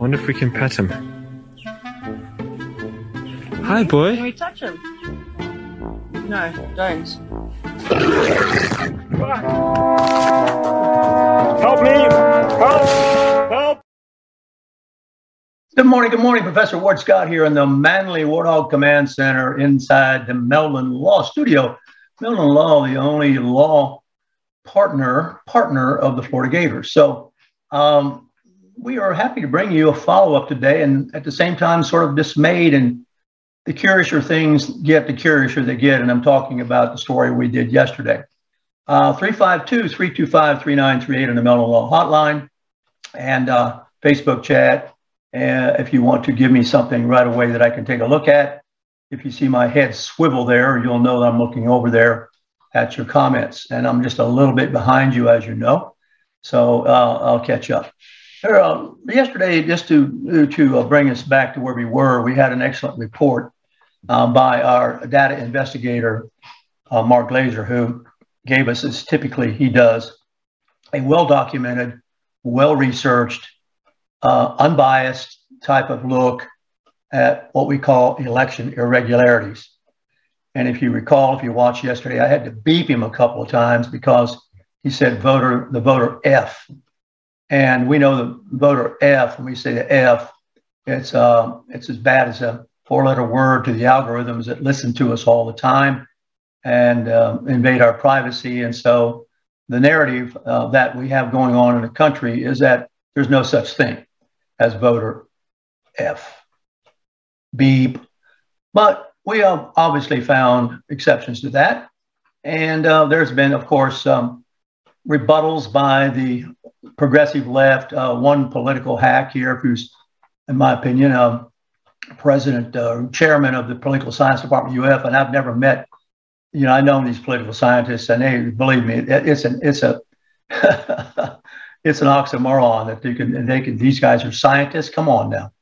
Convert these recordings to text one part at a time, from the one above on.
Wonder if we can pet him. Hi, boy. Can we touch him? No, don't. Help me! Help! Help! Good morning, good morning. Professor Ward Scott here in the Manly Warthog Command Center inside the Melvin Law Studio. Melvin Law, the only law partner partner of the Florida Gators. So um, we are happy to bring you a follow-up today, and at the same time, sort of dismayed and the curiouser things get, the curiouser they get. And I'm talking about the story we did yesterday. Uh, 352-325-3938 on the Melvin Law Hotline and uh, Facebook chat uh, if you want to give me something right away that I can take a look at. If you see my head swivel there, you'll know that I'm looking over there at your comments. And I'm just a little bit behind you, as you know. So uh, I'll catch up. Uh, yesterday, just to, to uh, bring us back to where we were, we had an excellent report um, by our data investigator, uh, Mark Glazer, who gave us, as typically he does, a well documented, well researched, uh, unbiased type of look at what we call election irregularities. And if you recall, if you watched yesterday, I had to beep him a couple of times because he said voter, the voter F. And we know the voter F, when we say the F, it's, uh, it's as bad as a four letter word to the algorithms that listen to us all the time and um, invade our privacy. And so the narrative uh, that we have going on in the country is that there's no such thing as voter F. Beep. But we have obviously found exceptions to that. And uh, there's been, of course, um, rebuttals by the progressive left. Uh, one political hack here, who's, in my opinion, um, president, uh, chairman of the political science department UF, and I've never met, you know, I know these political scientists, and they believe me, it, it's an it's a it's an oxymoron that they can they can these guys are scientists. Come on now.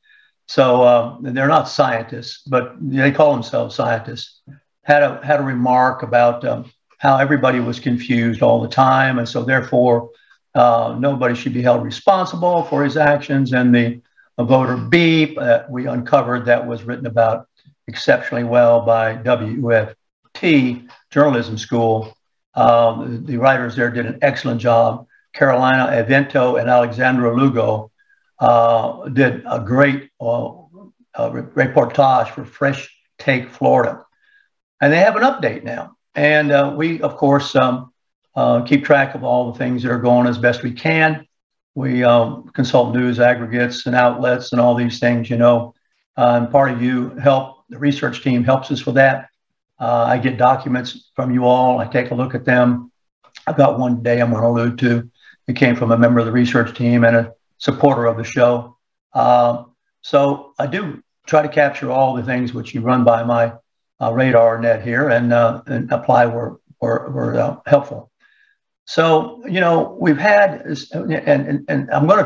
So uh, they're not scientists, but they call themselves scientists. Had a had a remark about um, how everybody was confused all the time, and so therefore uh, nobody should be held responsible for his actions. And the voter beep that we uncovered that was written about exceptionally well by WFT Journalism School. Um, the writers there did an excellent job. Carolina Evento and Alexandra Lugo uh, did a great uh, uh, reportage for Fresh Take Florida. And they have an update now. And uh, we, of course, um, uh, keep track of all the things that are going as best we can. We um, consult news aggregates and outlets and all these things, you know. Uh, and part of you help, the research team helps us with that. I get documents from you all. I take a look at them. I've got one today I'm going to allude to. It came from a member of the research team and a supporter of the show. Um, so I do try to capture all the things which you run by my uh, radar net here and, uh, and apply where, where, where uh, helpful. So, you know, we've had, and, and, and I'm going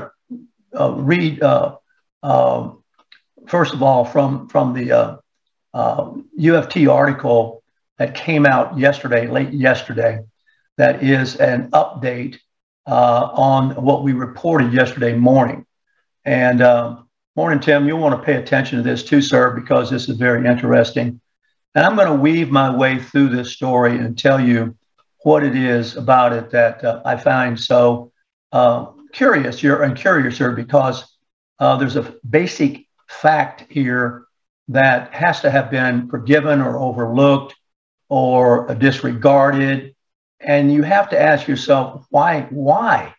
to read, um, first of all, from, from the UFT article that came out yesterday, late yesterday, that is an update uh, on what we reported yesterday morning. And uh, morning, Tim, you'll want to pay attention to this too, sir, because this is very interesting. And I'm going to weave my way through this story and tell you what it is about it that uh, I find so uh, curious. You're and curious here because uh, there's a basic fact here that has to have been forgiven or overlooked or disregarded. And you have to ask yourself why why?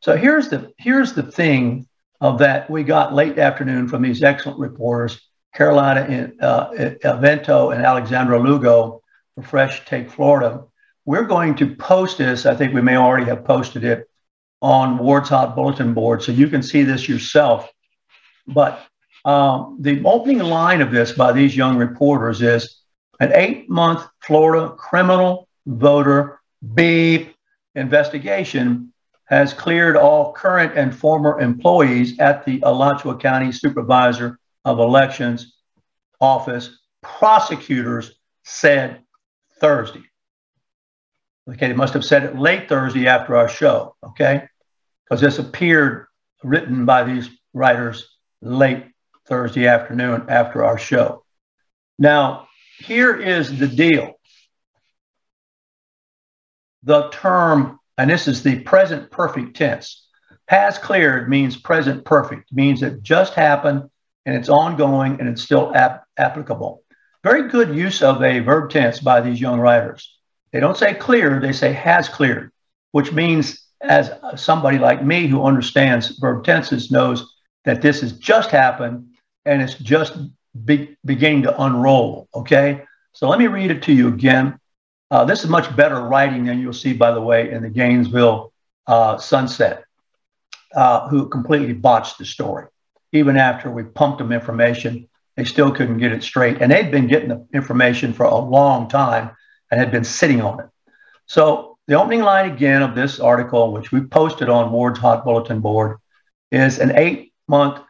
So here's the here's the thing of that we got late afternoon from these excellent reporters carolina uh, evento and alexandra lugo for fresh take florida we're going to post this i think we may already have posted it on ward's hot bulletin board so you can see this yourself But um, the opening line of this by these young reporters is an eight month Florida criminal voter beep investigation has cleared all current and former employees at the Alachua County Supervisor of Elections office, prosecutors said Thursday. Okay, they must have said it late Thursday after our show, okay? Because this appeared written by these writers late Thursday afternoon after our show. Now, here is the deal. The term, and this is the present perfect tense, has cleared means present perfect, means it just happened and it's ongoing and it's still ap- applicable. Very good use of a verb tense by these young writers. They don't say cleared, they say has cleared, which means as somebody like me who understands verb tenses knows that this has just happened and it's just be- beginning to unroll. Okay. So let me read it to you again. Uh, this is much better writing than you'll see, by the way, in the Gainesville uh, Sunset, uh, who completely botched the story. Even after we pumped them information, they still couldn't get it straight. And they'd been getting the information for a long time and had been sitting on it. So the opening line again of this article, which we posted on Ward's Hot Bulletin Board, is an eight month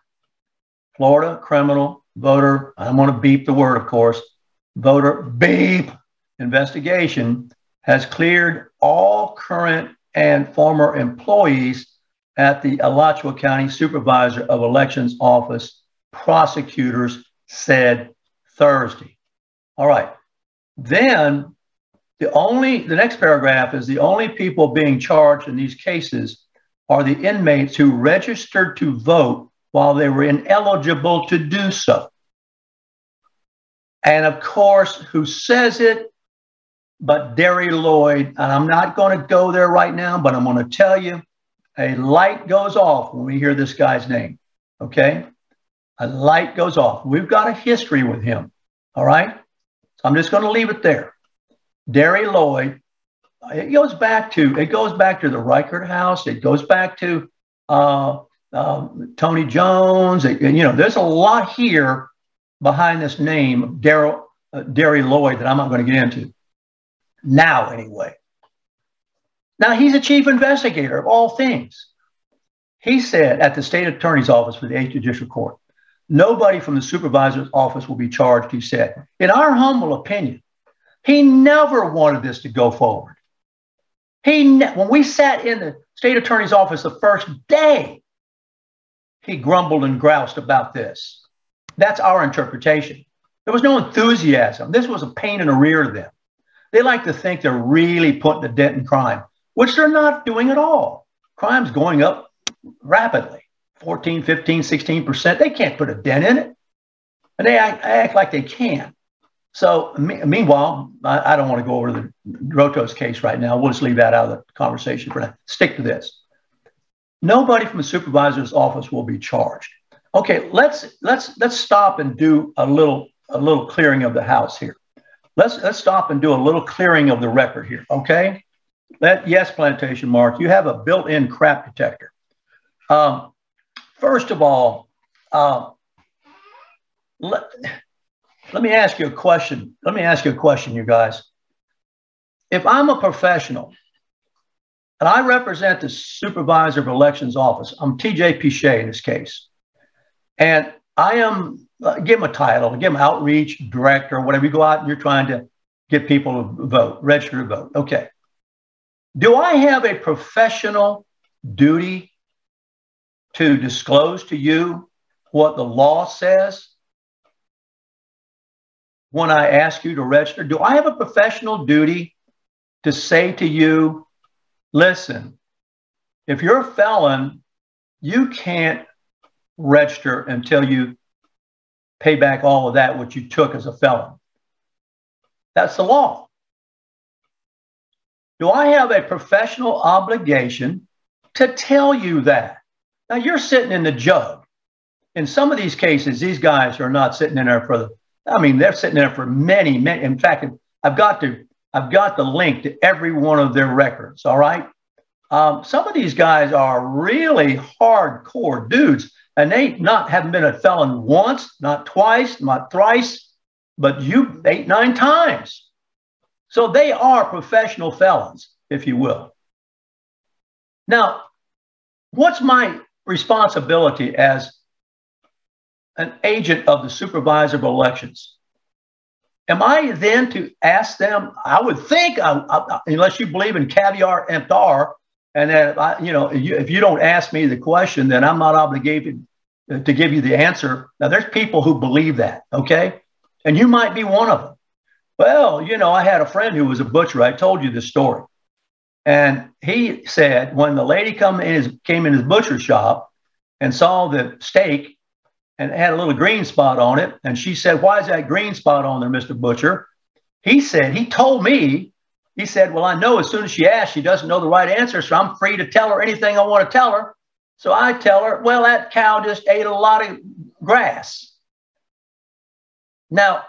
Florida criminal voter. I'm going to beep the word, of course, voter beep investigation has cleared all current and former employees at the Alachua County Supervisor of Elections Office, prosecutors said Thursday. All right. Then the only, the next paragraph is the only people being charged in these cases are the inmates who registered to vote while they were ineligible to do so. And of course, who says it? But Darry Lloyd. And I'm not going to go there right now, but I'm going to tell you a light goes off when we hear this guy's name. Okay? A light goes off. We've got a history with him. All right? So I'm just going to leave it there. Darry Lloyd. It goes back to it goes back to the Reichert House. It goes back to uh, um, Tony Jones. And, you know, there's a lot here behind this name, Daryl uh, Darry Lloyd, that I'm not going to get into now, anyway. Now, he's a chief investigator of all things. He said at the state attorney's office for the 8th Judicial Court, nobody from the supervisor's office will be charged, he said. In our humble opinion, he never wanted this to go forward. He ne- when we sat in the state attorney's office the first day, he grumbled and groused about this. That's our interpretation. There was no enthusiasm. This was a pain in the rear to them. They like to think they're really putting a dent in crime, which they're not doing at all. Crime's going up rapidly 14, 15, 16%. They can't put a dent in it. And they act, act like they can. So, me, meanwhile, I, I, don't want to go over the Grotos case right now. We'll just leave that out of the conversation for now. Stick to this. Nobody from the supervisor's office will be charged. Okay, let's let's let's stop and do a little a little clearing of the house here. Let's let's stop and do a little clearing of the record here. Okay. Let, yes, plantation mark. You have a built-in crap detector. Um, first of all, uh, let, let me ask you a question. Let me ask you a question, you guys. If I'm a professional and I represent the supervisor of elections office. I'm TJ Pichet in this case. And I am, uh, give him a title, give him outreach director, whatever. You go out and you're trying to get people to vote, register to vote. Okay. Do I have a professional duty to disclose to you what the law says when I ask you to register? Do I have a professional duty to say to you, listen, if you're a felon, you can't register until you pay back all of that which you took as a felon. That's the law. Do I have a professional obligation to tell you that? Now you're sitting in the jug. In some of these cases, these guys are not sitting in there for the, I mean, they're sitting there for many, many. In fact, I've got to I've got the link to every one of their records. All right. Um, some of these guys are really hardcore dudes. and they not haven't been a felon once, not twice, not thrice, but you eight, nine times. So they are professional felons, if you will. Now, what's my responsibility as an agent of the supervisor of elections? Am I then to ask them? I would think, I, I, unless you believe in caveat emptor, and that I, you know, you, if you don't ask me the question, then I'm not obligated to give you the answer. Now, there's people who believe that, okay, and you might be one of them. Well, you know, I had a friend who was a butcher. I told you this story, and he said when the lady come in his, came in his butcher shop and saw the steak and had a little green spot on it. And she said, Why is that green spot on there, Mr. Butcher? He said, He told me, he said, Well, I know as soon as she asks, she doesn't know the right answer. So I'm free to tell her anything I want to tell her. So I tell her, Well, that cow just ate a lot of grass. Now,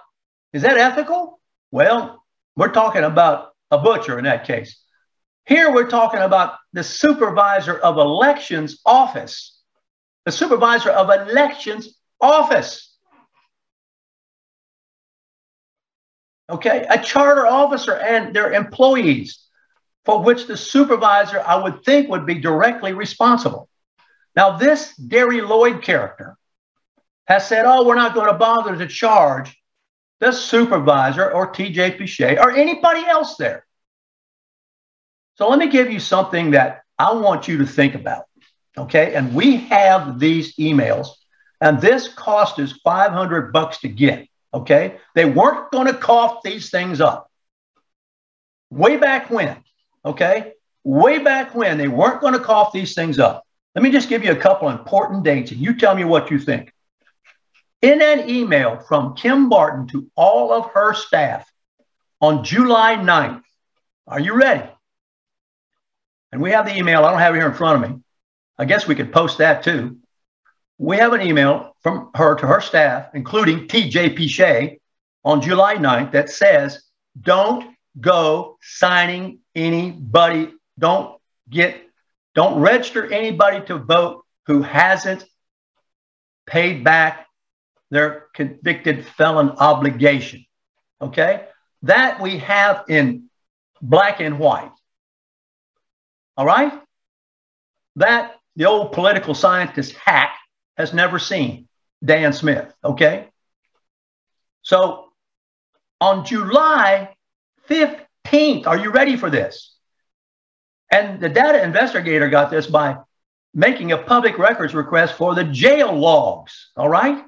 is that ethical? Well, we're talking about a butcher in that case. Here we're talking about the supervisor of elections office. The supervisor of elections office. Okay, a charter officer and their employees, for which the supervisor, I would think, would be directly responsible. Now, this Gary Lloyd character has said, oh, we're not going to bother to charge the supervisor or TJ Pichet or anybody else there. So let me give you something that I want you to think about. Okay. And we have these emails and this cost us 500 bucks to get. Okay. They weren't going to cough these things up. Way back when. Okay. Way back when they weren't going to cough these things up. Let me just give you a couple important dates and you tell me what you think. In an email from Kim Barton to all of her staff on July 9th, are you ready? And we have the email. I don't have it here in front of me. I guess we could post that too we have an email from her to her staff, including TJ Pichet, on July 9th that says, don't go signing anybody, don't get, don't register anybody to vote who hasn't paid back their convicted felon obligation. Okay? That we have in black and white. All right? That the old political scientist hack has never seen Dan Smith. Okay. So on July 15th, are you ready for this? And the data investigator got this by making a public records request for the jail logs. All right.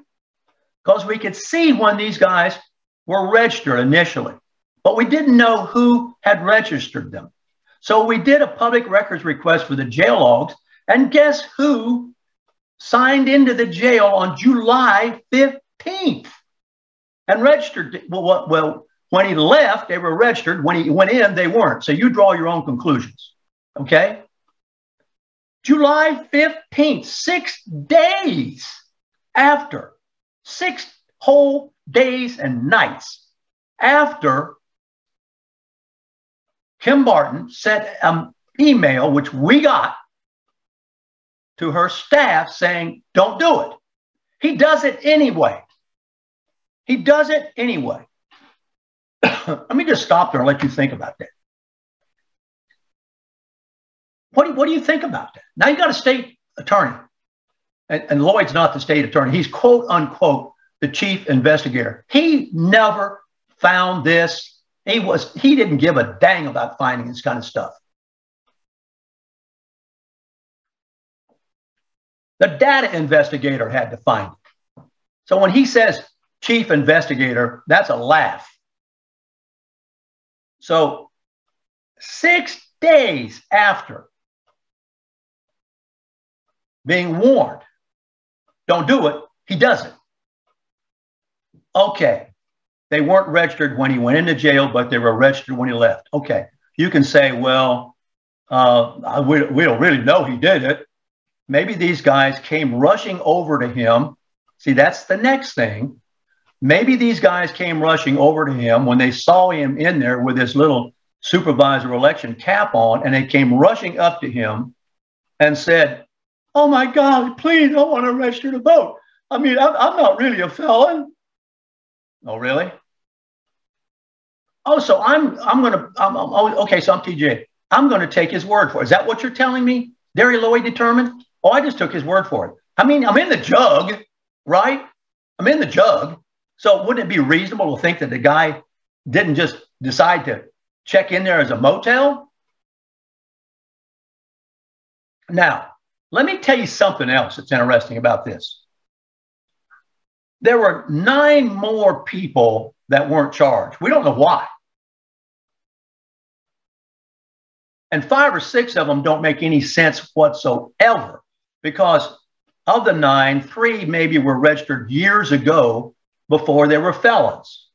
Because we could see when these guys were registered initially, but we didn't know who had registered them. So we did a public records request for the jail logs. And guess who signed into the jail on July 15th and registered. Well, well, when he left, they were registered. When he went in, they weren't. So you draw your own conclusions. Okay. July 15th, six days after, six whole days and nights after Kim Barton sent an email, which we got to her staff saying, don't do it. He does it anyway. He does it anyway. let me just stop there and let you think about that. What do, what do you think about that? Now you got a state attorney, and, and Lloyd's not the state attorney. He's quote unquote the chief investigator. He never found this. He was he didn't give a dang about finding this kind of stuff. The data investigator had to find it. So when he says chief investigator, that's a laugh. So six days after being warned, don't do it, he does it. Okay. They weren't registered when he went into jail, but they were registered when he left. Okay. You can say, well, uh, we, we don't really know he did it maybe these guys came rushing over to him. See, that's the next thing. Maybe these guys came rushing over to him when they saw him in there with his little supervisor election cap on, and they came rushing up to him and said, Oh my God, please, I want to register to vote. I mean, I'm, I'm not really a felon. Oh, really? Oh, so I'm I'm gonna I'm, I'm oh, okay. So I'm TJ. I'm gonna take his word for it. Is that what you're telling me? Darry Lloyd determined. Oh, I just took his word for it. I mean, I'm in the jug, right? I'm in the jug. So wouldn't it be reasonable to think that the guy didn't just decide to check in there as a motel? Now, let me tell you something else that's interesting about this. There were nine more people that weren't charged. We don't know why. And five or six of them don't make any sense whatsoever because of the nine, three maybe were registered years ago before they were felons.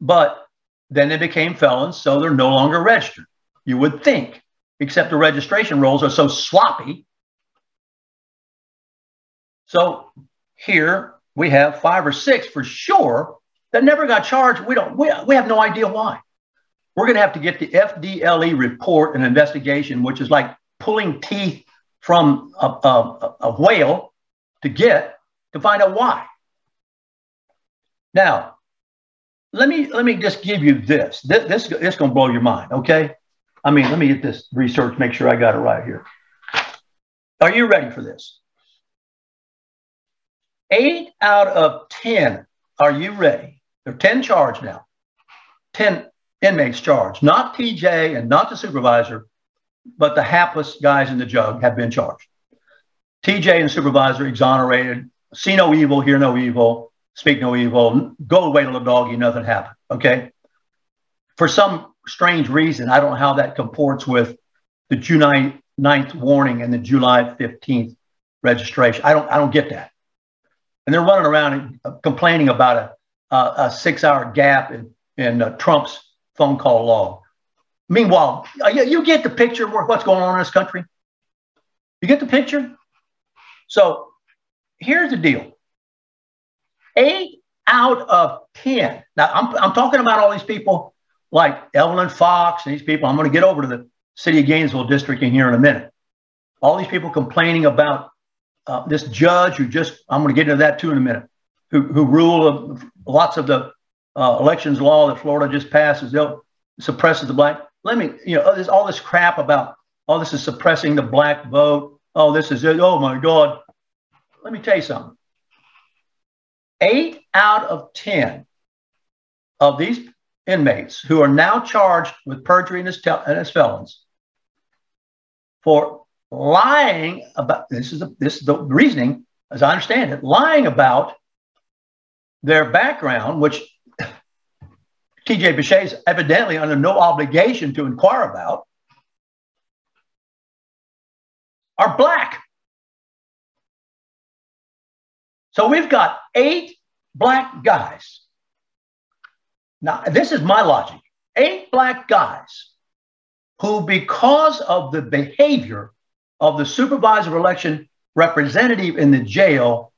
But then they became felons, so they're no longer registered. You would think, except the registration rolls are so sloppy. So here we have five or six for sure that never got charged. We don't. We, we have no idea why. We're going to have to get the FDLE report and investigation, which is like pulling teeth from a, a, a whale to get to find out why. Now, let me let me just give you this. This this, this to blow your mind. Okay. I mean, let me get this research. Make sure I got it right here. Are you ready for this? Eight out of ten. Are you ready? There are ten charged now. Ten inmates charged, not TJ and not the supervisor, but the hapless guys in the jug have been charged. TJ and supervisor exonerated. See no evil, hear no evil, speak no evil, go away, little doggy, nothing happened. Okay. For some strange reason, I don't know how that comports with the June 9th warning and the July 15th registration. I don't, I don't get that. And they're running around and complaining about a, a, a six hour gap in, in uh, Trump's phone call log. Meanwhile, uh, you get the picture of what's going on in this country. You get the picture? So here's the deal eight out of 10. Now, I'm, I'm talking about all these people like Evelyn Foxx and these people. I'm going to get over to the city of Gainesville district in here in a minute. All these people complaining about uh, this judge who just, I'm going to get into that too in a minute, who, who ruled lots of the uh, elections law that Florida just passes, they'll suppresses the black. Let me, you know, there's all this crap about, oh, this is suppressing the black vote. Oh, this is it. Oh my God. Let me tell you something. Eight out of 10 of these inmates who are now charged with perjury and as, and as felons for lying about this is this is the reasoning, as I understand it, lying about their background, which TJ Pichet is evidently under no obligation to inquire about, are black. So we've got eight black guys. Now, this is my logic eight black guys who, because of the behavior of the supervisor election representative in the jail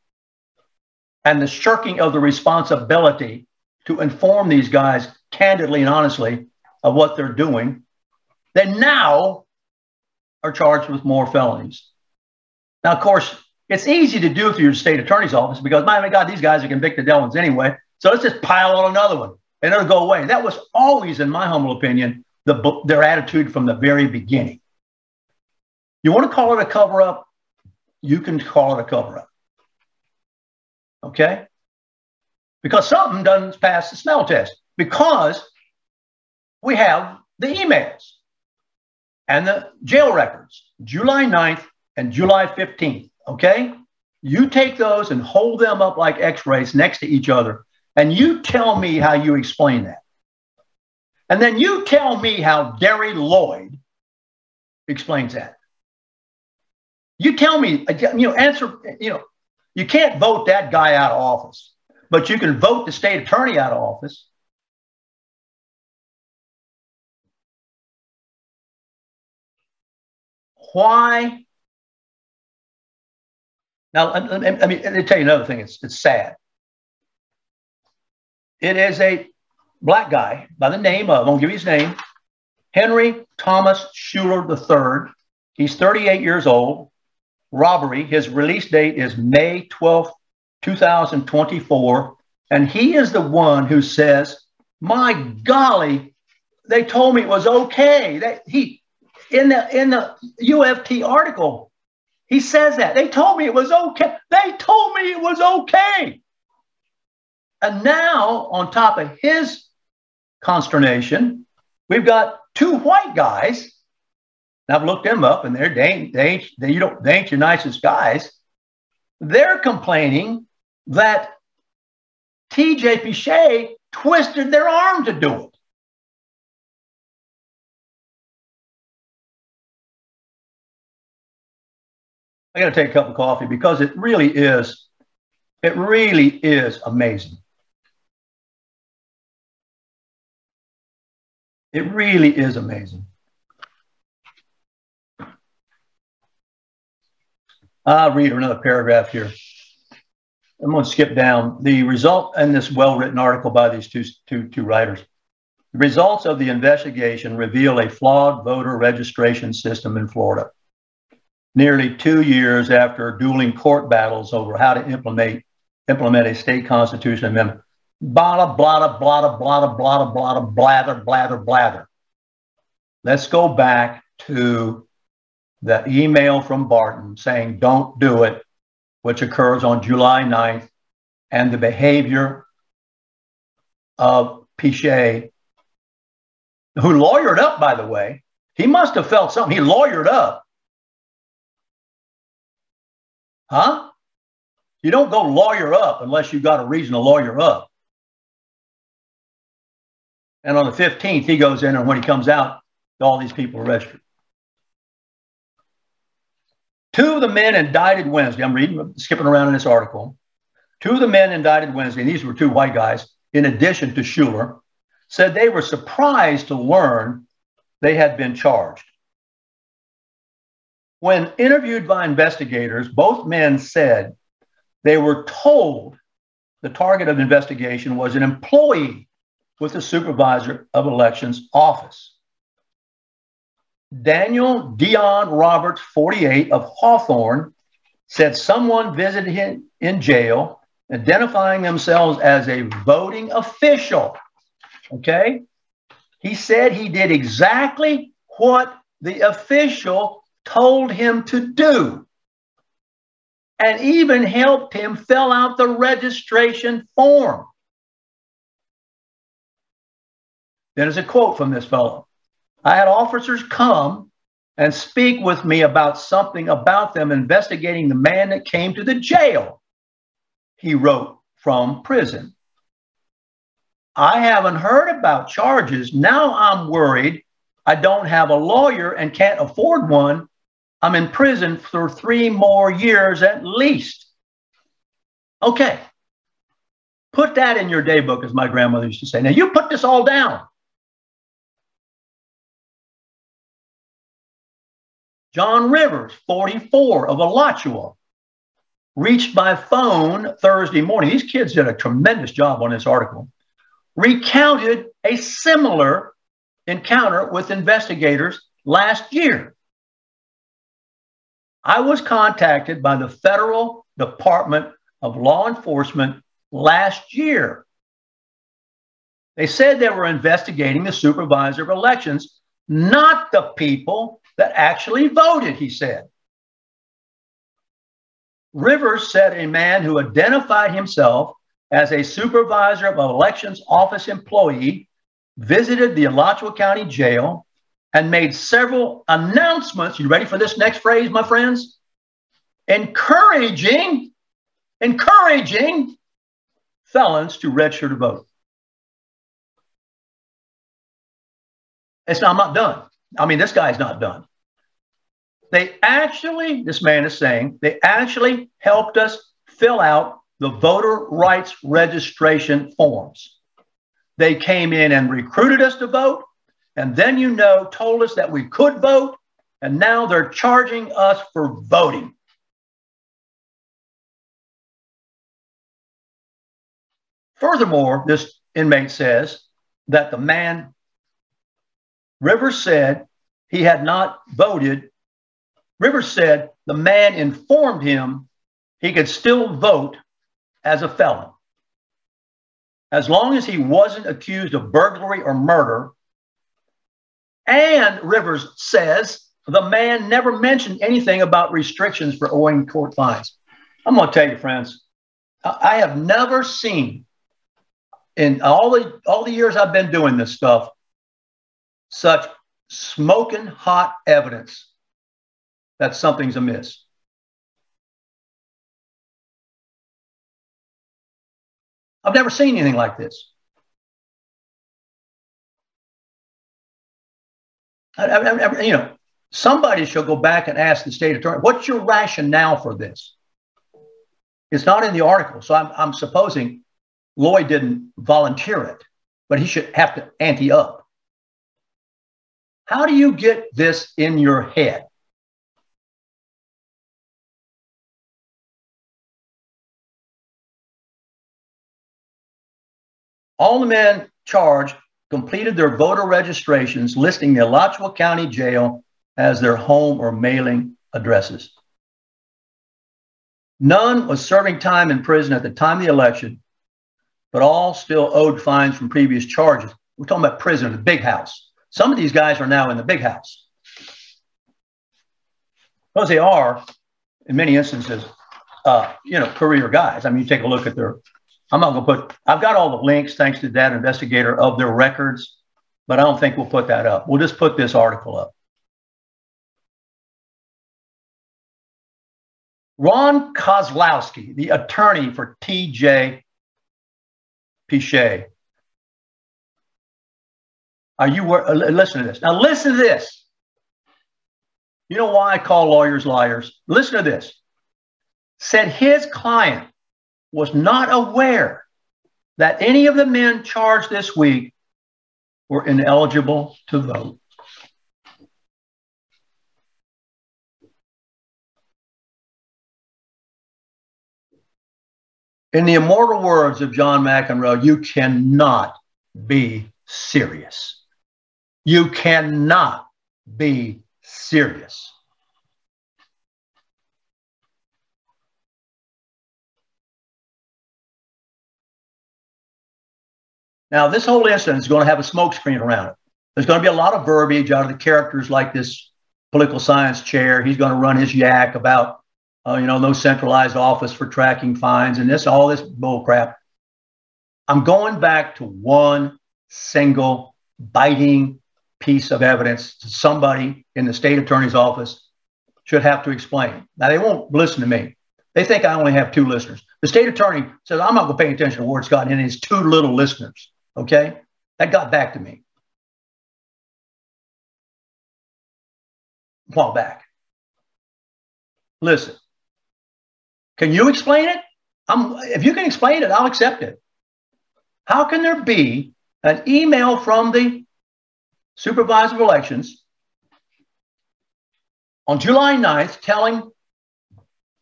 and the shirking of the responsibility to inform these guys candidly and honestly of what they're doing, then now are charged with more felonies. Now, of course, it's easy to do through your state attorney's office because, my God, these guys are convicted felons anyway. So let's just pile on another one and it'll go away. That was always, in my humble opinion, the, their attitude from the very beginning. You want to call it a cover up? You can call it a cover up. Okay? Because something doesn't pass the smell test because we have the emails and the jail records, July 9th and July 15th. Okay. You take those and hold them up like x rays next to each other, and you tell me how you explain that. And then you tell me how Darry Lloyd explains that. You tell me, uh, you know, answer, you know, you can't vote that guy out of office, but you can vote the state attorney out of office. Why? Now, let me, let me, let me tell you another thing. It's, it's sad. It is a black guy by the name of, I won't give you his name, Henry Thomas Schuler III. He's 38 years old. robbery. His release date is May 12th, 2024. And he is the one who says, My golly, they told me it was okay. They, he in the in the UFT article, he says that. They told me it was okay. They told me it was okay. And now, on top of his consternation, we've got two white guys. I've looked them up, and they're they ain't, they ain't, they, you don't, they ain't your nicest guys. They're complaining that TJ Pichet twisted their arm to do it. I got to take a cup of coffee because it really is, it really is amazing. It really is amazing. I'll read another paragraph here. I'm going to skip down. The result in this well written article by these two, two, two writers the results of the investigation reveal a flawed voter registration system in Florida. Nearly two years after dueling court battles over how to implement, implement a state constitution amendment, blah, blah, blah, blah, blah, blah, blah, blather, blather, blather. Let's go back to the email from Barton saying, don't do it, which occurs on July 9th, and the behavior of Pichet, who lawyered up, by the way. He must have felt something. He lawyered up. Huh? You don't go lawyer up unless you've got a reason to lawyer up. And on the 15th, he goes in, and when he comes out, all these people are registered. Two of the men indicted Wednesday, I'm reading, skipping around in this article. Two of the men indicted Wednesday, and these were two white guys, in addition to Schuler, said they were surprised to learn they had been charged. When interviewed by investigators, both men said they were told the target of investigation was an employee with the supervisor of elections office. Daniel Dion Roberts, 48 of Hawthorne, said someone visited him in jail, identifying themselves as a voting official. Okay? He said he did exactly what the official told him to do and even helped him fill out the registration form. There's a quote from this fellow. I had officers come and speak with me about something about them investigating the man that came to the jail. He wrote from prison. I haven't heard about charges. Now I'm worried I don't have a lawyer and can't afford one. I'm in prison for three more years at least. Okay. Put that in your daybook, as my grandmother used to say. Now, you put this all down. John Rivers, 44 of Alachua, reached by phone Thursday morning. These kids did a tremendous job on this article. Recounted a similar encounter with investigators last year. I was contacted by the Federal Department of Law Enforcement last year. They said they were investigating the supervisor of elections, not the people that actually voted, he said. Rivers said a man who identified himself as a supervisor of elections office employee visited the Alachua County Jail and made several announcements. You ready for this next phrase, my friends? Encouraging, encouraging felons to register to vote. It's not, I'm not done. I mean, this guy's not done. They actually, this man is saying, they actually helped us fill out the voter rights registration forms. They came in and recruited us to vote, and then, you know, told us that we could vote, and now they're charging us for voting. Furthermore, this inmate says that the man Rivers said he had not voted Rivers said the man informed him he could still vote as a felon. As long as he wasn't accused of burglary or murder. And Rivers says the man never mentioned anything about restrictions for owing court fines. I'm going to tell you, friends, I have never seen in all the all the years I've been doing this stuff such smoking hot evidence that something's amiss. I've never seen anything like this. I, I, I, you know, somebody should go back and ask the state attorney, what's your rationale for this? It's not in the article. So I'm, I'm supposing Lloyd didn't volunteer it, but he should have to ante up. How do you get this in your head? All the men charged completed their voter registrations listing the Alachua County Jail as their home or mailing addresses. None was serving time in prison at the time of the election, but all still owed fines from previous charges. We're talking about prison, the big house. Some of these guys are now in the big house. Because they are, in many instances, uh, you know, career guys. I mean, you take a look at their I'm not going to put, I've got all the links, thanks to that investigator, of their records, but I don't think we'll put that up. We'll just put this article up. Ron Kozlowski, the attorney for TJ Pichet. Are you, uh, listen to this. Now, listen to this. You know why I call lawyers liars? Listen to this. Said his client was not aware that any of the men charged this week were ineligible to vote. In the immortal words of John McEnroe, you cannot be serious. You cannot be serious. Now, this whole incident is going to have a smokescreen around it. There's going to be a lot of verbiage out of the characters like this political science chair. He's going to run his yak about, uh, you know, no centralized office for tracking fines and this, all this bull crap. I'm going back to one single biting piece of evidence somebody in the state attorney's office should have to explain. Now, they won't listen to me. They think I only have two listeners. The state attorney says, I'm not going to pay attention to Ward Scott and his two little listeners. Okay. That got back to me. A while back. Listen, can you explain it? I'm, if you can explain it, I'll accept it. How can there be an email from the supervisor of elections on July 9th telling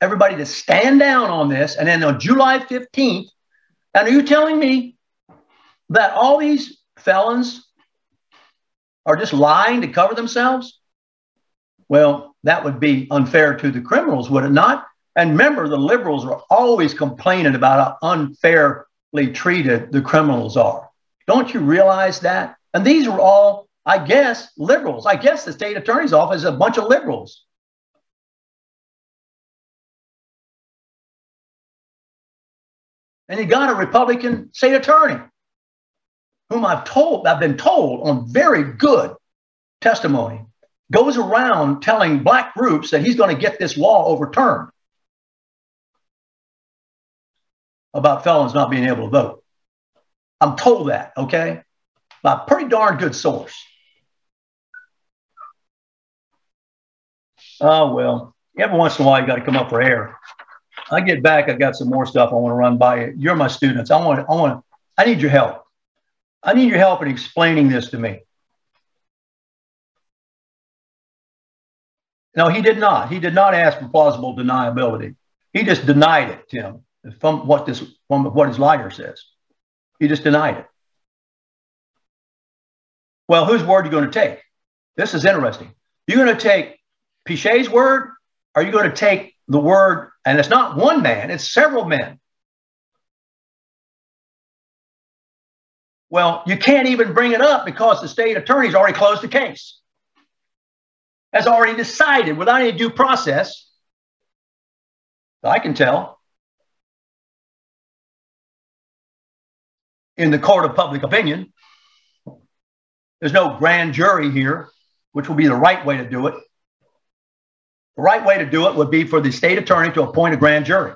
everybody to stand down on this, and then on July 15th, and are you telling me that all these felons are just lying to cover themselves? Well, that would be unfair to the criminals, would it not? And remember, the liberals are always complaining about how unfairly treated the criminals are. Don't you realize that? And these are all, I guess, liberals. I guess the state attorney's office is a bunch of liberals. And you got a Republican state attorney whom I've told, I've been told on very good testimony, goes around telling black groups that he's going to get this law overturned about felons not being able to vote. I'm told that, okay? By a pretty darn good source. Oh, well, every once in a while you got to come up for air. I get back, I got some more stuff I want to run by you. You're my students. I want, I want, I need your help. I need your help in explaining this to me. No, he did not. He did not ask for plausible deniability. He just denied it, Tim, from what this from what his lawyer says. He just denied it. Well, whose word are you going to take? This is interesting. You're going to take Pichet's word? Are you going to take the word, and it's not one man, it's several men. Well, you can't even bring it up because the state attorney's already closed the case, has already decided without any due process. I can tell. In the court of public opinion, there's no grand jury here, which will be the right way to do it. The right way to do it would be for the state attorney to appoint a grand jury.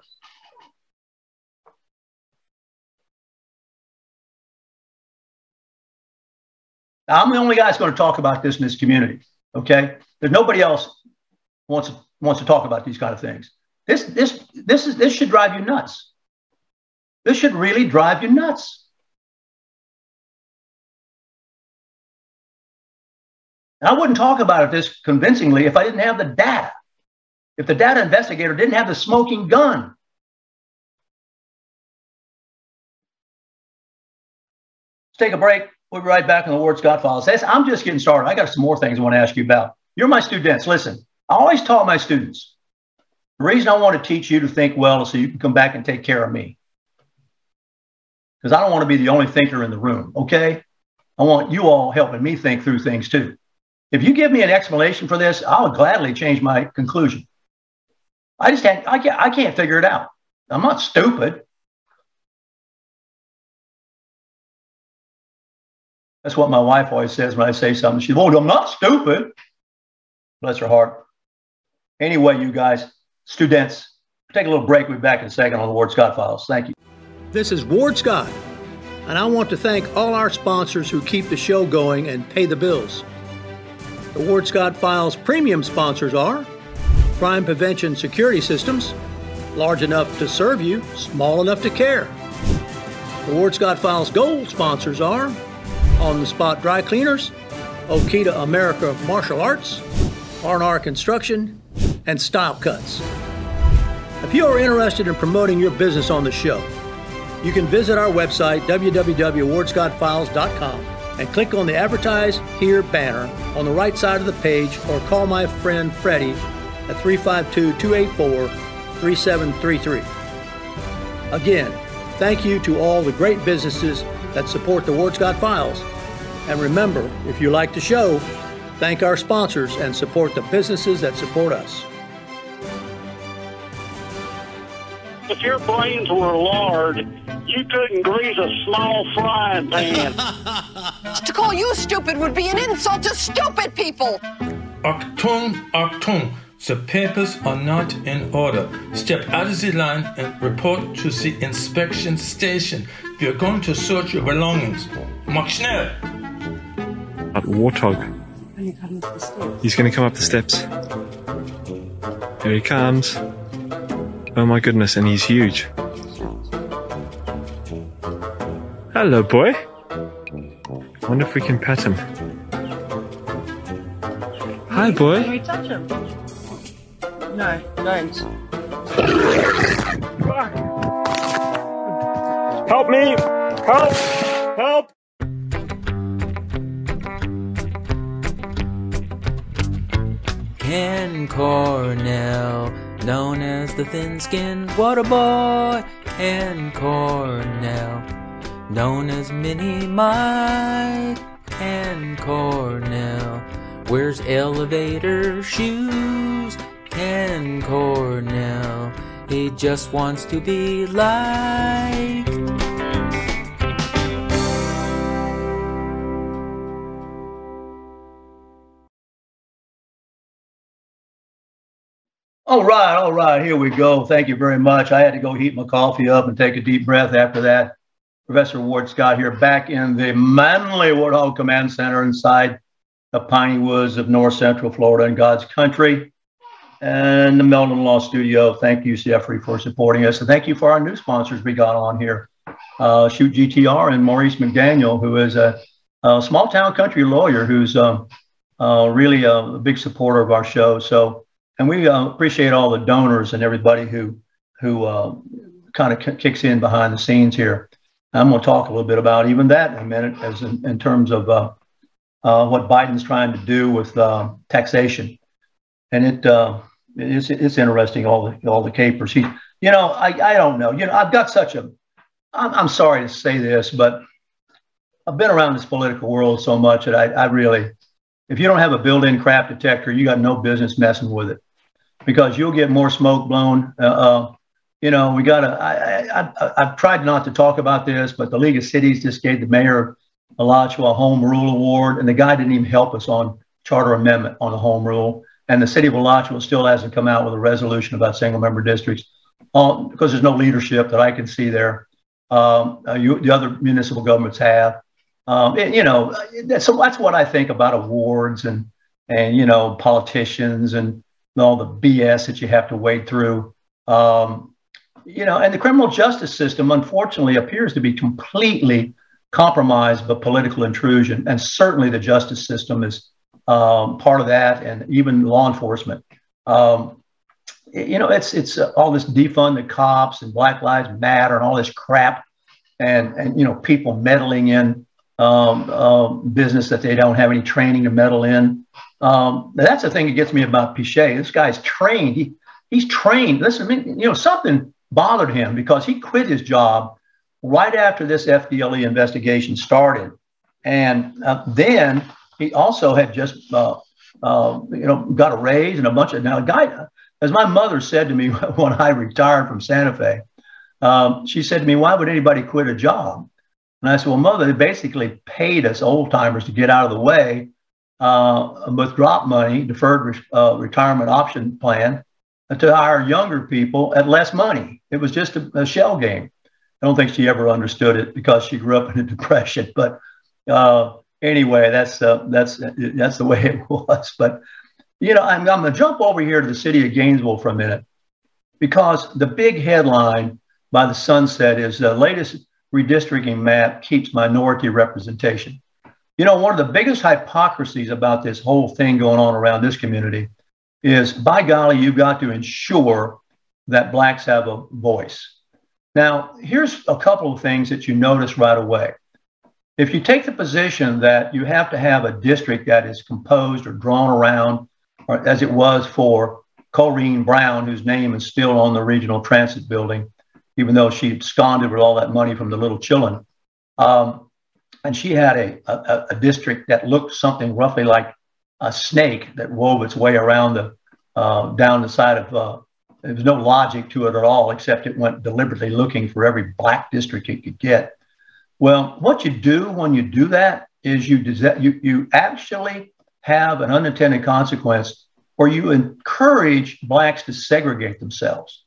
Now, I'm the only guy that's going to talk about this in this community. Okay, there's nobody else wants wants to talk about these kind of things. This this this is this should drive you nuts. This should really drive you nuts. And I wouldn't talk about it this convincingly if I didn't have the data. If the data investigator didn't have the smoking gun. Let's take a break. We'll be right back on the Ward Scott Files. That's, I'm just getting started. I got some more things I want to ask you about. You're my students. Listen, I always taught my students the reason I want to teach you to think well is so you can come back and take care of me. Because I don't want to be the only thinker in the room, okay? I want you all helping me think through things too. If you give me an explanation for this, I'll gladly change my conclusion. I just can't, I can't, I can't figure it out. I'm not stupid. That's what my wife always says when I say something. She, oh, I'm not stupid. Bless her heart. Anyway, you guys, students, take a little break. We'll be back in a second on the Ward Scott Files. Thank you. This is Ward Scott, and I want to thank all our sponsors who keep the show going and pay the bills. The Ward Scott Files premium sponsors are Crime Prevention Security Systems, large enough to serve you, small enough to care. The Ward Scott Files gold sponsors are on the Spot Dry Cleaners, Okita America Martial Arts, R&R Construction, and Style Cuts. If you are interested in promoting your business on the show, you can visit our website, www.wardscottfiles.com, and click on the Advertise Here banner on the right side of the page or call my friend Freddie at 352 284 3733. Again, thank you to all the great businesses that support the Ward Scott Files. And remember, if you like the show, thank our sponsors and support the businesses that support us. If your brains were lard, you couldn't grease a small frying pan. to call you stupid would be an insult to stupid people. Achtung, Achtung. The papers are not in order. Step out of the line and report to the inspection station. We are going to search your belongings. Mach schnell! That warthog. He's going to come up the steps. Here he comes. Oh my goodness, and he's huge. Hello, boy. Wonder if we can pet him. Hi, boy. Can we touch him? No, don't. Help me! Help! Help! Ken Cornell, known as the thin skinned water boy. Ken Cornell, known as Mini Mike. Ken Cornell wears elevator shoes. Ken Cornell, he just wants to be liked. All right, all right, here we go. Thank you very much. I had to go heat my coffee up and take a deep breath after that. Professor Ward Scott here, back in the Manly Woodhull Command Center inside the Piney Woods of North Central Florida in God's country. And the Melton Law Studio. Thank you, Jeffrey, for supporting us. And thank you for our new sponsors we got on here. Uh, Shoot GTR and Maurice McDaniel, who is a, a small town country lawyer who's um, uh, really a big supporter of our show. So, and we uh, appreciate all the donors and everybody who who uh, kind of k- kicks in behind the scenes here. I'm going to talk a little bit about even that in a minute, as in, in terms of uh, uh, what Biden's trying to do with uh, taxation. and it uh, it's it's interesting all the all the capers. He, you know, I I don't know. You know, I've got such a. I'm, I'm sorry to say this, but I've been around this political world so much that I, I really, if you don't have a built-in crap detector, you got no business messing with it, because you'll get more smoke blown. Uh, uh, you know, we got to. I, I, have tried not to talk about this, but the League of Cities just gave the mayor of Alachua a home rule award, and the guy didn't even help us on charter amendment on the home rule. And the city of Alachua still hasn't come out with a resolution about single member districts um, because there's no leadership that I can see there. Um, uh, you, the other municipal governments have. Um, and, you know, so that's what I think about awards and, and, you know, politicians and all the BS that you have to wade through. Um, you know, and the criminal justice system, unfortunately, appears to be completely compromised by political intrusion. And certainly the justice system is um, part of that, and even law enforcement. Um, you know, it's it's uh, all this defund the cops and Black Lives Matter and all this crap, and and you know people meddling in um, uh, business that they don't have any training to meddle in. Um, that's the thing that gets me about Pichet. This guy's trained. He he's trained. Listen, you know something bothered him because he quit his job right after this FDLE investigation started, and uh, then he also had just, uh, uh, you know, got a raise and a bunch of now. Guy, as my mother said to me when I retired from Santa Fe, um, she said to me, "Why would anybody quit a job?" And I said, "Well, mother, they basically paid us old timers to get out of the way uh, with drop money, deferred re- uh, retirement option plan, to hire younger people at less money. It was just a, a, shell game." I don't think she ever understood it because she grew up in a depression, but uh, anyway, that's uh, that's that's the way it was. But you know, I'm, I'm going to jump over here to the city of Gainesville for a minute because the big headline by the Sunset is the latest redistricting map keeps minority representation. You know, one of the biggest hypocrisies about this whole thing going on around this community is by golly, you've got to ensure that blacks have a voice. Now, here's a couple of things that you notice right away. If you take the position that you have to have a district that is composed or drawn around, or as it was for Corrine Brown, whose name is still on the regional transit building, even though she absconded with all that money from the little children. Um, and she had a, a, a, district that looked something roughly like a snake that wove its way around the uh, down the side of. Uh, there was no logic to it at all, except it went deliberately looking for every black district it could get. Well, what you do when you do that is you, you, you actually have an unintended consequence where you encourage blacks to segregate themselves.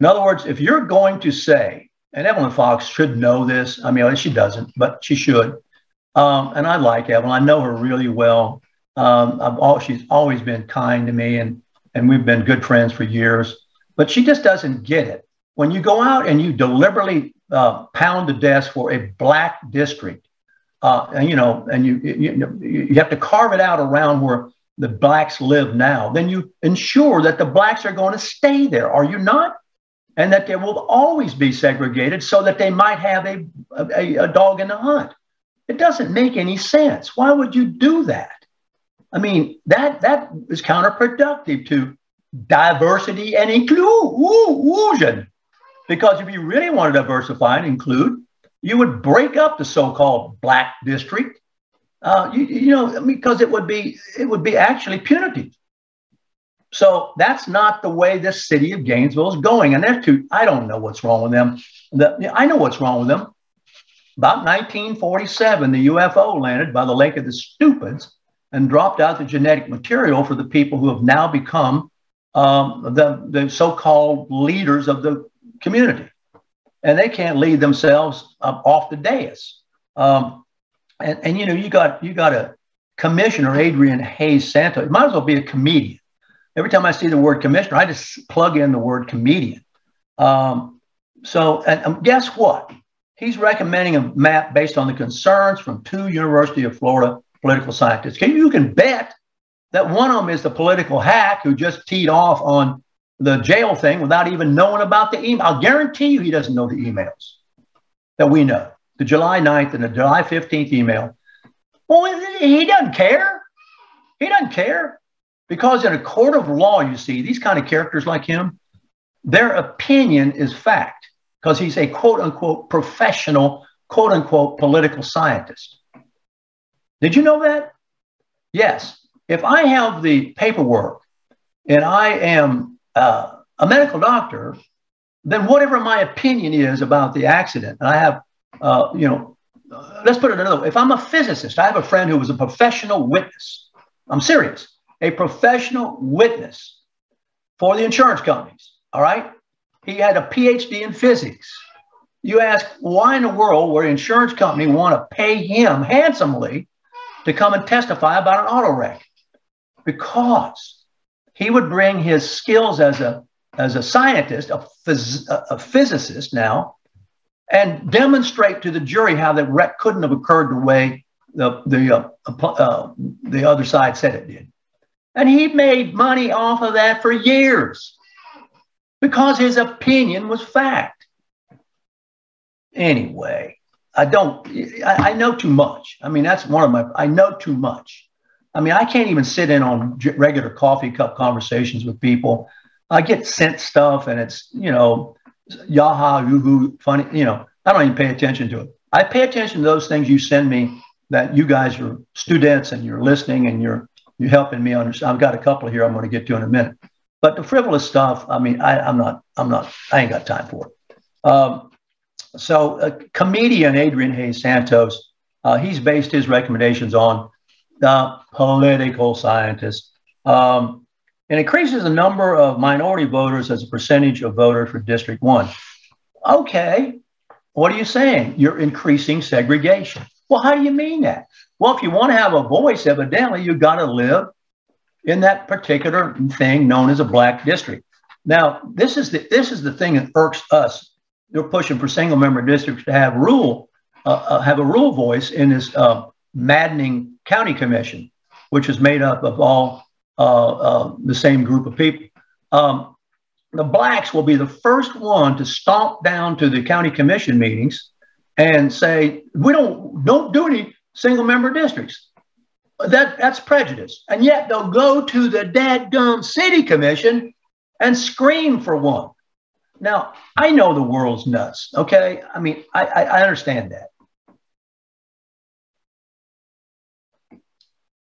In other words, if you're going to say, and Evelyn Foxx should know this, I mean, she doesn't, but she should. Um, and I like Evelyn, I know her really well. Um, I've all, she's always been kind to me, and, and we've been good friends for years, but she just doesn't get it. When you go out and you deliberately uh, pound the desk for a black district, uh, and you know, and you, you you have to carve it out around where the blacks live now. Then you ensure that the blacks are going to stay there. Are you not? And that they will always be segregated, so that they might have a, a, a dog in the hunt. It doesn't make any sense. Why would you do that? I mean, that that is counterproductive to diversity and inclusion. Because if you really want to diversify and include, you would break up the so-called black district. Uh, you, you know, because it would be it would be actually punitive. So that's not the way this city of Gainesville is going. And they're too, I don't know what's wrong with them. The, I know what's wrong with them. About 1947, the UFO landed by the Lake of the Stupids and dropped out the genetic material for the people who have now become um, the, the so called leaders of the community, and they can't lead themselves off the dais. Um, and, and you know, you got you got a commissioner, Adrian Hayes Santos. Might as well be a comedian. Every time I see the word commissioner, I just plug in the word comedian. Um, so, and um, guess what? He's recommending a map based on the concerns from two University of Florida political scientists. Can you can bet that one of them is the political hack who just teed off on the jail thing without even knowing about the email. I'll guarantee you he doesn't know the emails that we know. The July 9th and the July 15th email. Well, he doesn't care. He doesn't care. Because in a court of law, you see, these kind of characters like him, their opinion is fact because he's a quote unquote professional, quote unquote political scientist. Did you know that? Yes. If I have the paperwork and I am uh, a medical doctor, then whatever my opinion is about the accident, and I have, uh, you know, let's put it another way. If I'm a physicist, I have a friend who was a professional witness. I'm serious, a professional witness for the insurance companies. All right. He had a PhD in physics. You ask, why in the world would an insurance company want to pay him handsomely to come and testify about an auto wreck? Because he would bring his skills as a as a scientist, a, phys- a physicist now, and demonstrate to the jury how that wreck couldn't have occurred the way the the uh, uh, the other side said it did. And he made money off of that for years because his opinion was fact. Anyway, I don't, I, I, know too much. I mean, that's one of my, I know too much. I mean, I can't even sit in on regular coffee cup conversations with people. I get sent stuff and it's, you know, yaha, yoo funny, you know, I don't even pay attention to it. I pay attention to those things you send me that you guys are students and you're listening and you're, you're helping me understand. I've got a couple here I'm going to get to in a minute. But the frivolous stuff, I mean, I, am not, I'm not, I ain't got time for it. Um, so, uh, comedian Adrian Hayes Santos, uh, he's based his recommendations on the political scientist. Um, and increases the number of minority voters as a percentage of voters for District 1. Okay, what are you saying? You're increasing segregation. Well, how do you mean that? Well, if you want to have a voice, evidently you've got to live in that particular thing known as a black district. Now, this is the this is the thing that irks us. They're pushing for single member districts to have rule uh, uh, have a rule voice in this uh, maddening county commission, which is made up of all uh, uh, the same group of people. Um, the blacks will be the first one to stomp down to the county commission meetings and say, "We don't don't do any single member districts." that that's prejudice. And yet they'll go to the dadgum city commission and scream for one. Now, I know the world's nuts, okay? I mean, I, I, I understand that.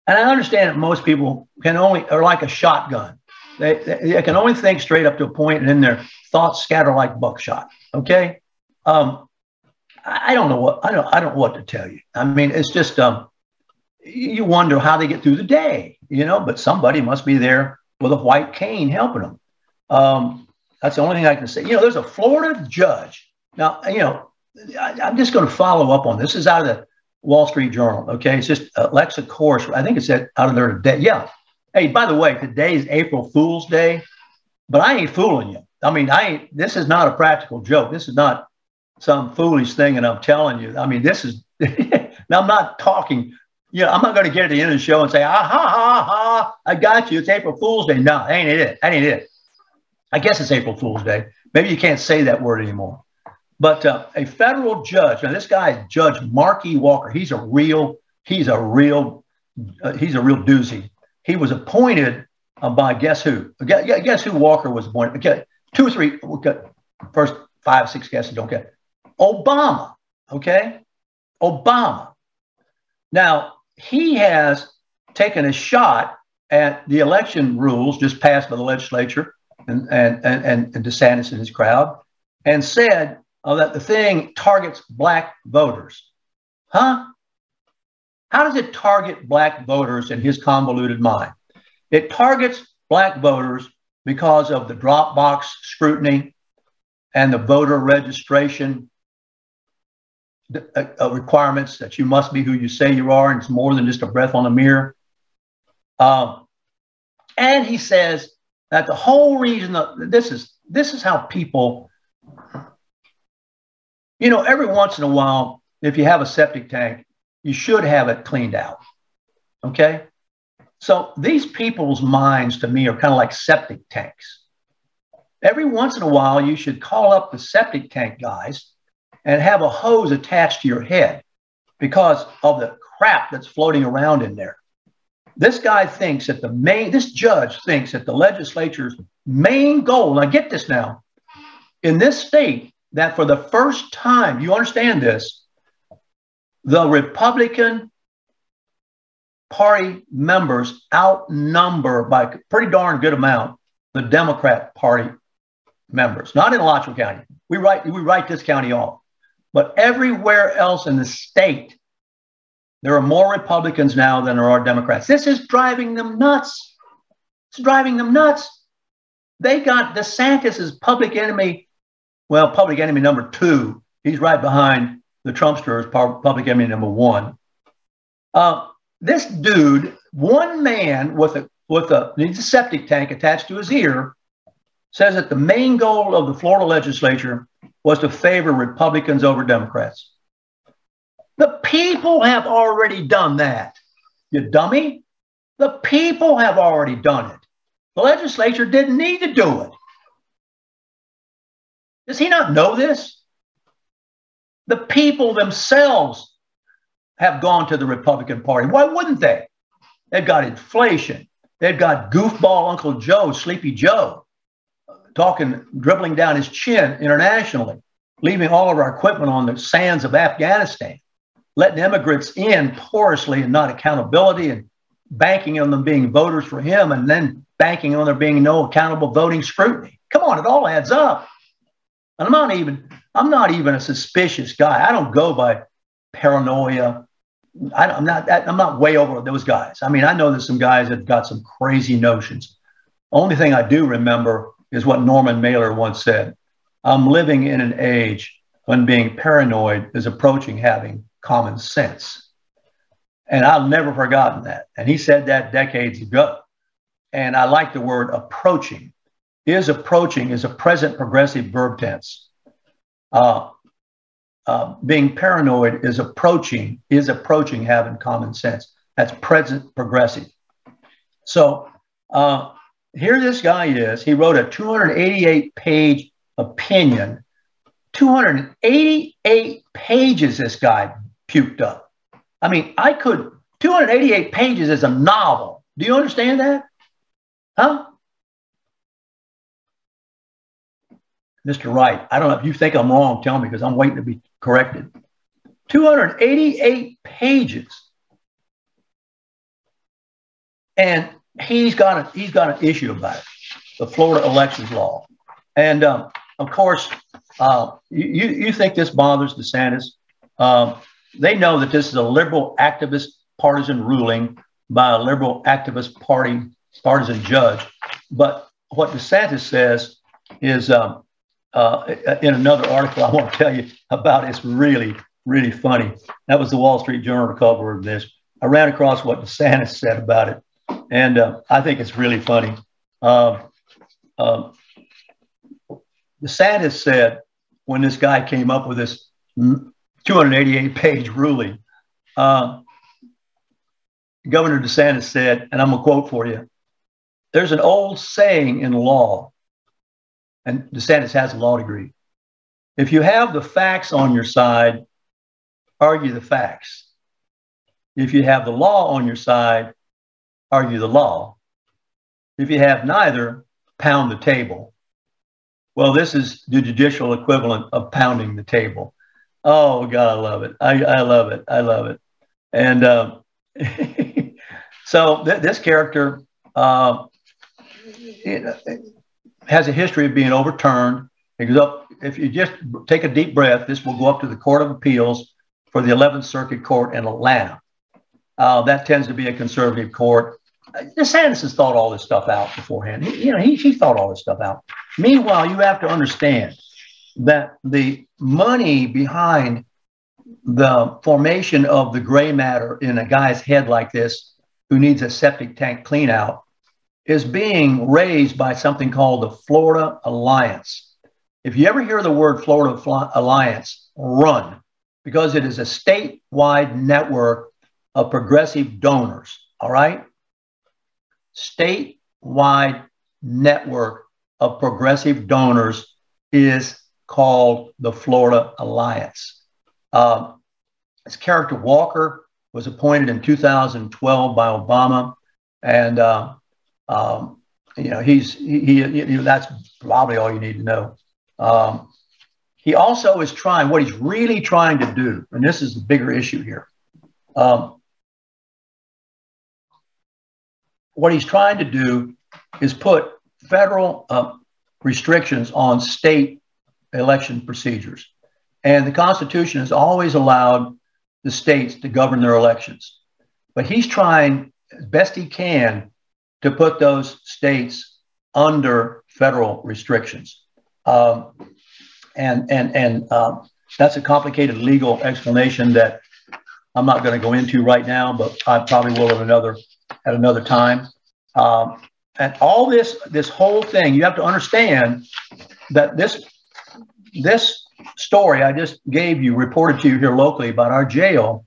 And I understand that most people can only, are like a shotgun. They, they, they, can only think straight up to a point and then their thoughts scatter like buckshot, okay? Um, I, don't know what, I don't, I don't know what to tell you. I mean, it's just, um, you wonder how they get through the day, you know, but somebody must be there with a white cane helping them. Um, that's the only thing I can say. You know, there's a Florida judge. Now, you know, I, am just going to follow up on this. this. is out of the Wall Street Journal. Okay. It's just Alexa Corse. I think it's out of there today. Yeah. Hey, by the way, today is April Fool's Day, but I ain't fooling you. I mean, I ain't, this is not a practical joke. This is not some foolish thing. And I'm telling you, I mean, this is, now I'm not talking you know, I'm not going to get at the end of the show and say, ah, ha, ha, ha, I got you. It's April Fool's Day. No, ain't it. That ain't it. I guess it's April Fool's Day. Maybe you can't say that word anymore. But uh, a federal judge, now this guy is Judge Markey Walker. He's a real, he's a real, uh, he's a real doozy. He was appointed uh, by guess who? Guess, guess who Walker was appointed? Okay, two or three, okay, first five, six guesses, don't get. Obama, okay? Obama. Now, he has taken a shot at the election rules just passed by the legislature and, and, and, and DeSantis and his crowd and said uh, that the thing targets black voters. Huh? How does it target black voters in his convoluted mind? It targets black voters because of the Dropbox scrutiny and the voter registration uh, uh, requirements that you must be who you say you are, and it's more than just a breath on a mirror. Um, and he says that the whole reason that this is this is how people, you know, every once in a while, if you have a septic tank, you should have it cleaned out. Okay. So these people's minds to me are kind of like septic tanks. Every once in a while, you should call up the septic tank guys and have a hose attached to your head because of the crap that's floating around in there. This guy thinks that the main, this judge thinks that the legislature's main goal, now get this now, in this state, that for the first time, you understand this, the Republican Party members outnumber by a pretty darn good amount the Democrat Party members. Not in Alachua County. We write we write this county off, but everywhere else in the state, there are more Republicans now than there are Democrats. This is driving them nuts. It's driving them nuts. They got DeSantis as public enemy, well, public enemy number two. He's right behind the Trumpsters, public enemy number one. Uh, this dude, one man with a with a a septic tank attached to his ear, says that the main goal of the Florida legislature was to favor Republicans over Democrats. The people have already done that. You dummy. The people have already done it. The legislature didn't need to do it. Does he not know this? The people themselves have gone to the Republican Party. Why wouldn't they? They've got inflation. They've got goofball Uncle Joe, Sleepy Joe, talking, dribbling down his chin internationally, leaving all of our equipment on the sands of Afghanistan, letting immigrants in porously and not accountability, and banking on them being voters for him, and then banking on there being no accountable voting scrutiny. Come on, it all adds up. And I'm not even, I'm not even a suspicious guy. I don't go by paranoia. I, am not I'm not way over those guys. I mean, I know there's some guys that have got some crazy notions. Only thing I do remember is what Norman Mailer once said. I'm living in an age when being paranoid is approaching having common sense. And I've never forgotten that. And he said that decades ago. And I like the word approaching. Is approaching is a present progressive verb tense. Uh, uh, being paranoid is approaching is approaching having common sense. That's present progressive. So uh, here this guy is. He wrote a 288 page opinion. 288 pages. This guy puked up. I mean, I could. 288 pages is a novel. Do you understand that? Huh? Mr. Wright, I don't know if you think I'm wrong, tell me because I'm waiting to be corrected. 288 pages. And he's got a, he's got an issue about it, the Florida elections law. And um, of course, uh, you, you think this bothers DeSantis. Um, they know that this is a liberal activist partisan ruling by a liberal activist party partisan judge. But what DeSantis says is um, uh, in another article I want to tell you about. It's really, really funny. That was the Wall Street Journal cover of this. I ran across what DeSantis said about it, and uh, I think it's really funny. Uh, DeSantis said when this guy came up with this 288 page ruling, uh, Governor DeSantis said, and I'm going to quote for you there's an old saying in law and DeSantis has a law degree. If you have the facts on your side, argue the facts. If you have the law on your side, argue the law. If you have neither, pound the table. Well, this is the judicial equivalent of pounding the table. Oh, God, I love it. I, I love it. I love it. And uh, so th- this character, uh, has a history of being overturned. It goes up, if you just take a deep breath, this will go up to the Court of Appeals for the 11th Circuit Court in Atlanta. Uh, that tends to be a conservative court. DeSantis has thought all this stuff out beforehand. He, you know, he, he thought all this stuff out. Meanwhile, you have to understand that the money behind the formation of the gray matter in a guy's head like this who needs a septic tank clean out is being raised by something called the Florida Alliance. If you ever hear the word Florida Alliance, run because it is a statewide network of progressive donors. All right? Statewide network of progressive donors is called the Florida Alliance. Uh, character Walker was appointed in 2012 by Obama and uh, um, you know he's he, he you know, that's probably all you need to know. Um, he also is trying what he's really trying to do, and this is the bigger issue here. Um, what he's trying to do is put federal uh, restrictions on state election procedures. And the Constitution has always allowed the states to govern their elections. But he's trying as best he can to put those states under federal restrictions. Um, and and, and um, that's a complicated legal explanation that I'm not going to go into right now, but I probably will at another at another time. Um, and all this this whole thing, you have to understand that this this story I just gave you, reported to you here locally about our jail,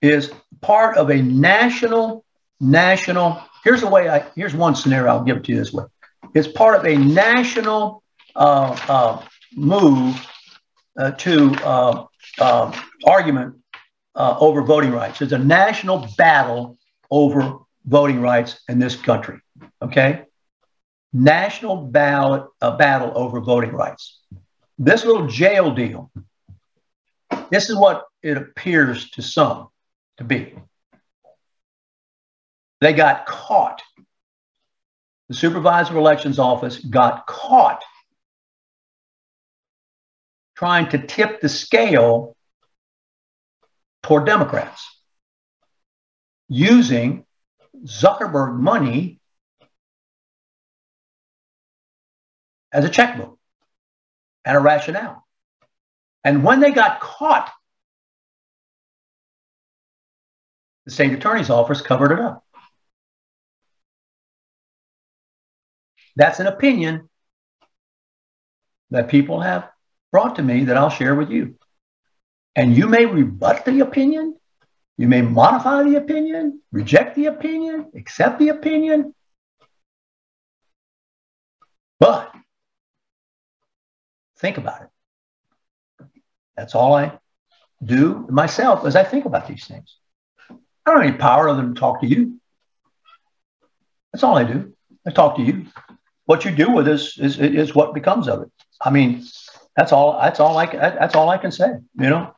is part of a national national. Here's the way I. Here's one scenario. I'll give it to you this way. It's part of a national uh, uh, move uh, to uh, uh, argument uh, over voting rights. It's a national battle over voting rights in this country. Okay, national ballot uh, battle over voting rights. This little jail deal. This is what it appears to some to be. They got caught. The supervisor of elections office got caught trying to tip the scale toward Democrats using Zuckerberg money as a checkbook and a rationale. And when they got caught, the state attorney's office covered it up. That's an opinion that people have brought to me that I'll share with you. And you may rebut the opinion, you may modify the opinion, reject the opinion, accept the opinion. But think about it. That's all I do myself as I think about these things. I don't have any power other than to talk to you. That's all I do. I talk to you. What you do with this is, is, is what becomes of it. I mean, that's all. That's all I. That's all I can say. You know,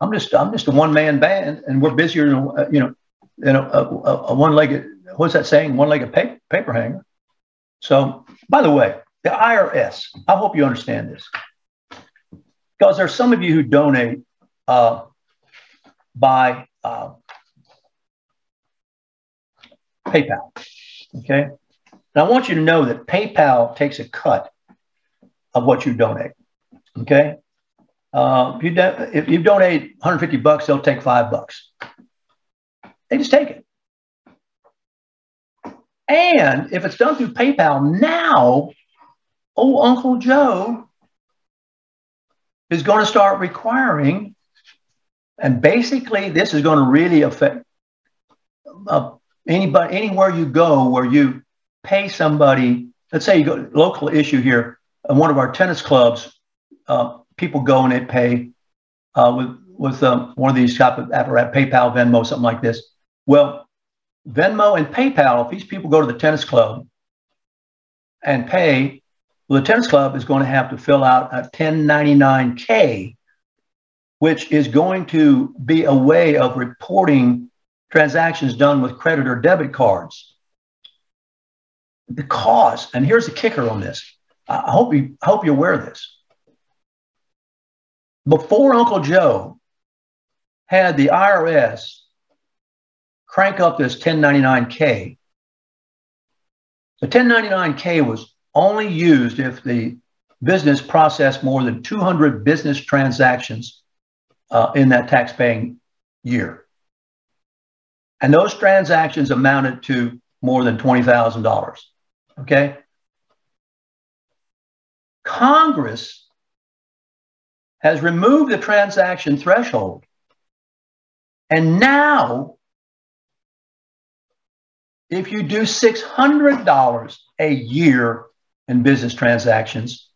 I'm just. I'm just a one man band, and we're busier than you know, in a, a, a one legged. What's that saying? One legged paper, paper hanger. So, by the way, the IRS. I hope you understand this, because there's some of you who donate uh, by uh, PayPal. Okay, and I want you to know that PayPal takes a cut of what you donate. Okay. Uh, if, you do, if you donate 150 bucks, they'll take five bucks. They just take it. And if it's done through PayPal, now old Uncle Joe is going to start requiring, and basically, this is going to really affect uh, anybody, anywhere you go where you pay somebody. Let's say you go local issue here one of our tennis clubs, uh, people go and they pay uh, with with um, one of these of apparatus, PayPal, Venmo, something like this. Well, Venmo and PayPal, if these people go to the tennis club and pay, well, the tennis club is going to have to fill out a 1099K, which is going to be a way of reporting transactions done with credit or debit cards. The cause, and here's the kicker on this I hope you I hope you're aware of this. Before Uncle Joe had the IRS crank up this 1099K, the 1099K was only used if the business processed more than 200 business transactions uh, in that tax-paying year. And those transactions amounted to more than $20,000. Okay. Congress has removed the transaction threshold. And now, if you do $600 a year in business transactions,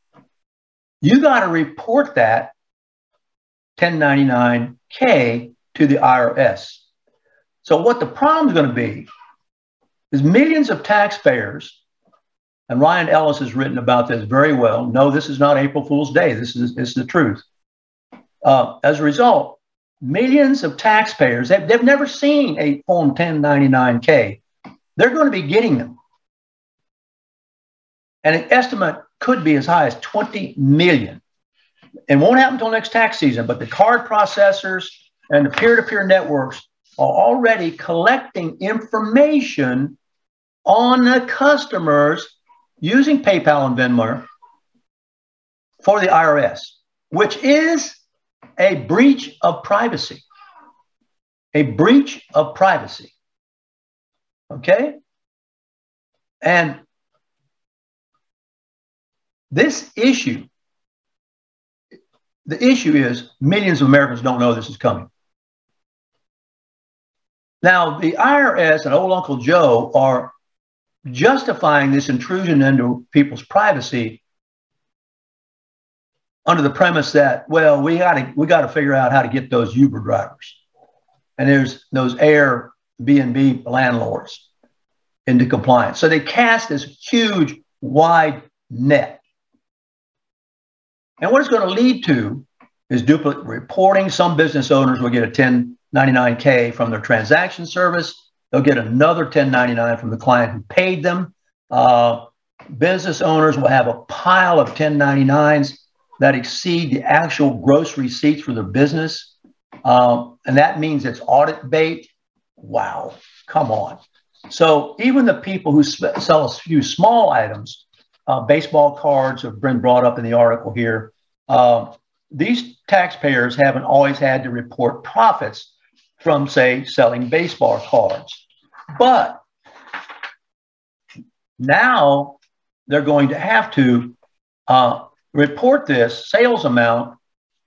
you got to report that 1099K to the IRS. So, what the problem is going to be is millions of taxpayers, and Ryan Ellis has written about this very well. No, this is not April Fool's Day. This is, this is the truth. Uh, as a result, millions of taxpayers, they've, they've never seen a Form 1099K. They're going to be getting them. And an estimate could be as high as 20 million. And won't happen until next tax season, but the card processors and the peer to peer networks are already collecting information on the customers using PayPal and Venmo for the IRS, which is a breach of privacy. A breach of privacy. Okay? And this issue, the issue is millions of Americans don't know this is coming. Now, the IRS and old Uncle Joe are justifying this intrusion into people's privacy under the premise that, well, we got to we got to figure out how to get those Uber drivers, and there's those Airbnb landlords into compliance. So they cast this huge, wide net, and what it's going to lead to is duplicate reporting. Some business owners will get a 1099K from their transaction service. They'll get another 1099 from the client who paid them. Uh, business owners will have a pile of 1099s that exceed the actual gross receipts for their business. Um, and that means it's audit bait. Wow, come on. So even the people who sell a few small items, uh, baseball cards have been brought up in the article here. Uh, these taxpayers haven't always had to report profits from, say, selling baseball cards. But now they're going to have to uh, report this sales amount,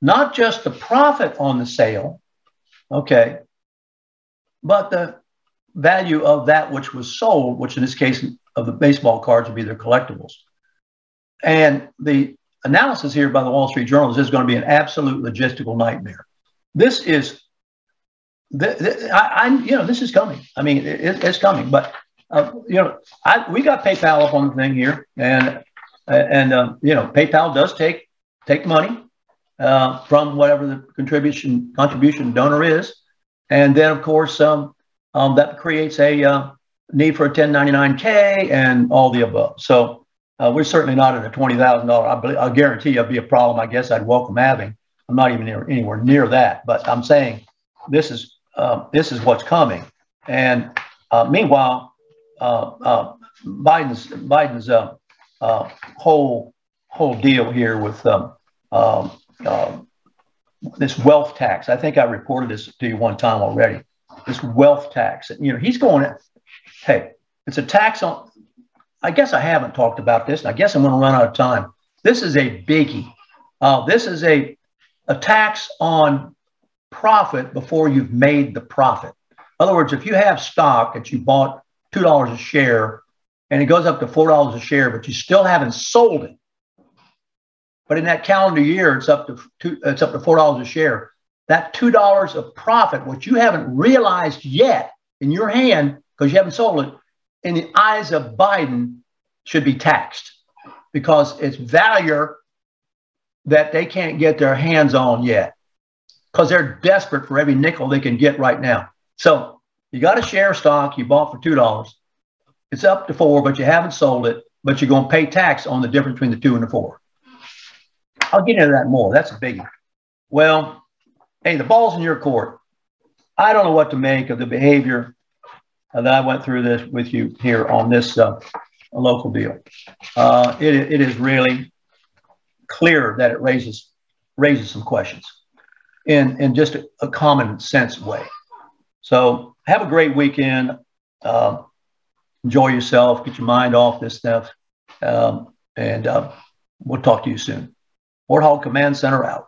not just the profit on the sale, okay, but the value of that which was sold, which in this case of the baseball cards would be their collectibles. And the analysis here by the Wall Street Journal is this is going to be an absolute logistical nightmare. This is, th- th- I, I, you know, this is coming. I mean, it, it's coming. But uh, you know, I, we got PayPal up on the thing here, and and um, you know, PayPal does take take money uh, from whatever the contribution contribution donor is, and then of course um, um, that creates a uh, need for a 1099K and all the above. So uh, we're certainly not at a twenty thousand dollar. I, believe, I guarantee you, it'd be a problem. I guess I'd welcome having. I'm not even near, anywhere near that, but I'm saying this is uh, this is what's coming. And uh, meanwhile, uh, Biden's Biden's uh, whole whole deal here with um, um, uh, this wealth tax. I think I reported this to you one time already. This wealth tax. You know, he's going. Hey, it's a tax on. I guess I haven't talked about this. I guess I'm going to run out of time. This is a biggie. Uh, this is a a tax on profit before you've made the profit. In other words, if you have stock that you bought two dollars a share and it goes up to $4 a share, but you still haven't sold it. But in that calendar year, it's up to two, it's up to $4 a share. That $2 of profit, which you haven't realized yet in your hand because you haven't sold it, in the eyes of Biden, should be taxed because it's value that they can't get their hands on yet because they're desperate for every nickel they can get right now. So you got a share stock you bought for $2 it's up to four, but you haven't sold it, but you're going to pay tax on the difference between the two and the four. I'll get into that more. That's a biggie. Well, hey, the ball's in your court. I don't know what to make of the behavior that I went through this with you here on this uh, local deal. Uh, it, it is really clear that it raises raises some questions in, in just a, a common sense way. So have a great weekend. Uh, enjoy yourself, get your mind off this stuff. Um, and uh, we'll talk to you soon. Warthog Command Center out.